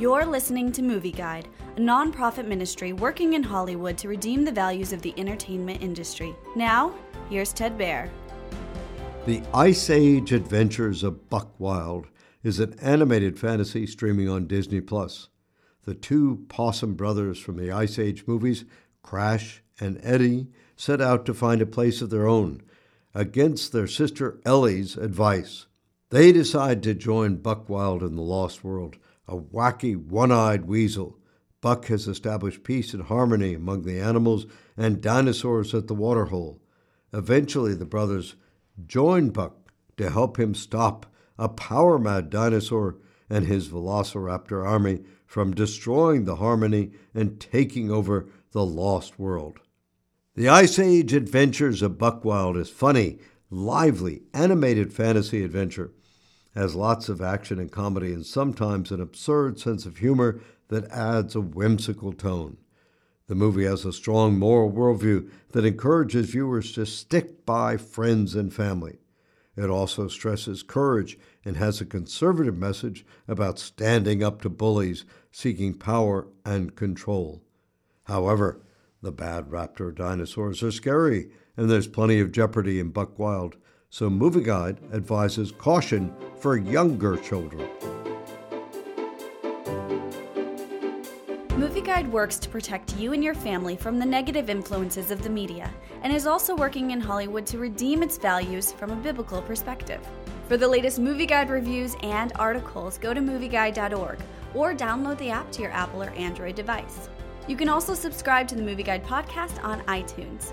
You're listening to Movie Guide, a nonprofit ministry working in Hollywood to redeem the values of the entertainment industry. Now, here's Ted Baehr. The Ice Age Adventures of Buck Wild is an animated fantasy streaming on Disney Plus. The two Possum brothers from the Ice Age movies, Crash and Eddie, set out to find a place of their own against their sister Ellie's advice. They decide to join Buck Wild in the Lost World, a wacky, one eyed weasel. Buck has established peace and harmony among the animals and dinosaurs at the waterhole. Eventually, the brothers join Buck to help him stop a power mad dinosaur and his velociraptor army from destroying the harmony and taking over the lost world. The Ice Age Adventures of Buck Wild is funny, lively, animated fantasy adventure. Has lots of action and comedy and sometimes an absurd sense of humor that adds a whimsical tone. The movie has a strong moral worldview that encourages viewers to stick by friends and family. It also stresses courage and has a conservative message about standing up to bullies seeking power and control. However, the bad raptor dinosaurs are scary, and there's plenty of jeopardy in Buck Wild, so Movie Guide advises caution for younger children. Movie Guide works to protect you and your family from the negative influences of the media and is also working in Hollywood to redeem its values from a biblical perspective. For the latest Movie Guide reviews and articles, go to movieguide.org or download the app to your Apple or Android device. You can also subscribe to the Movie Guide podcast on iTunes.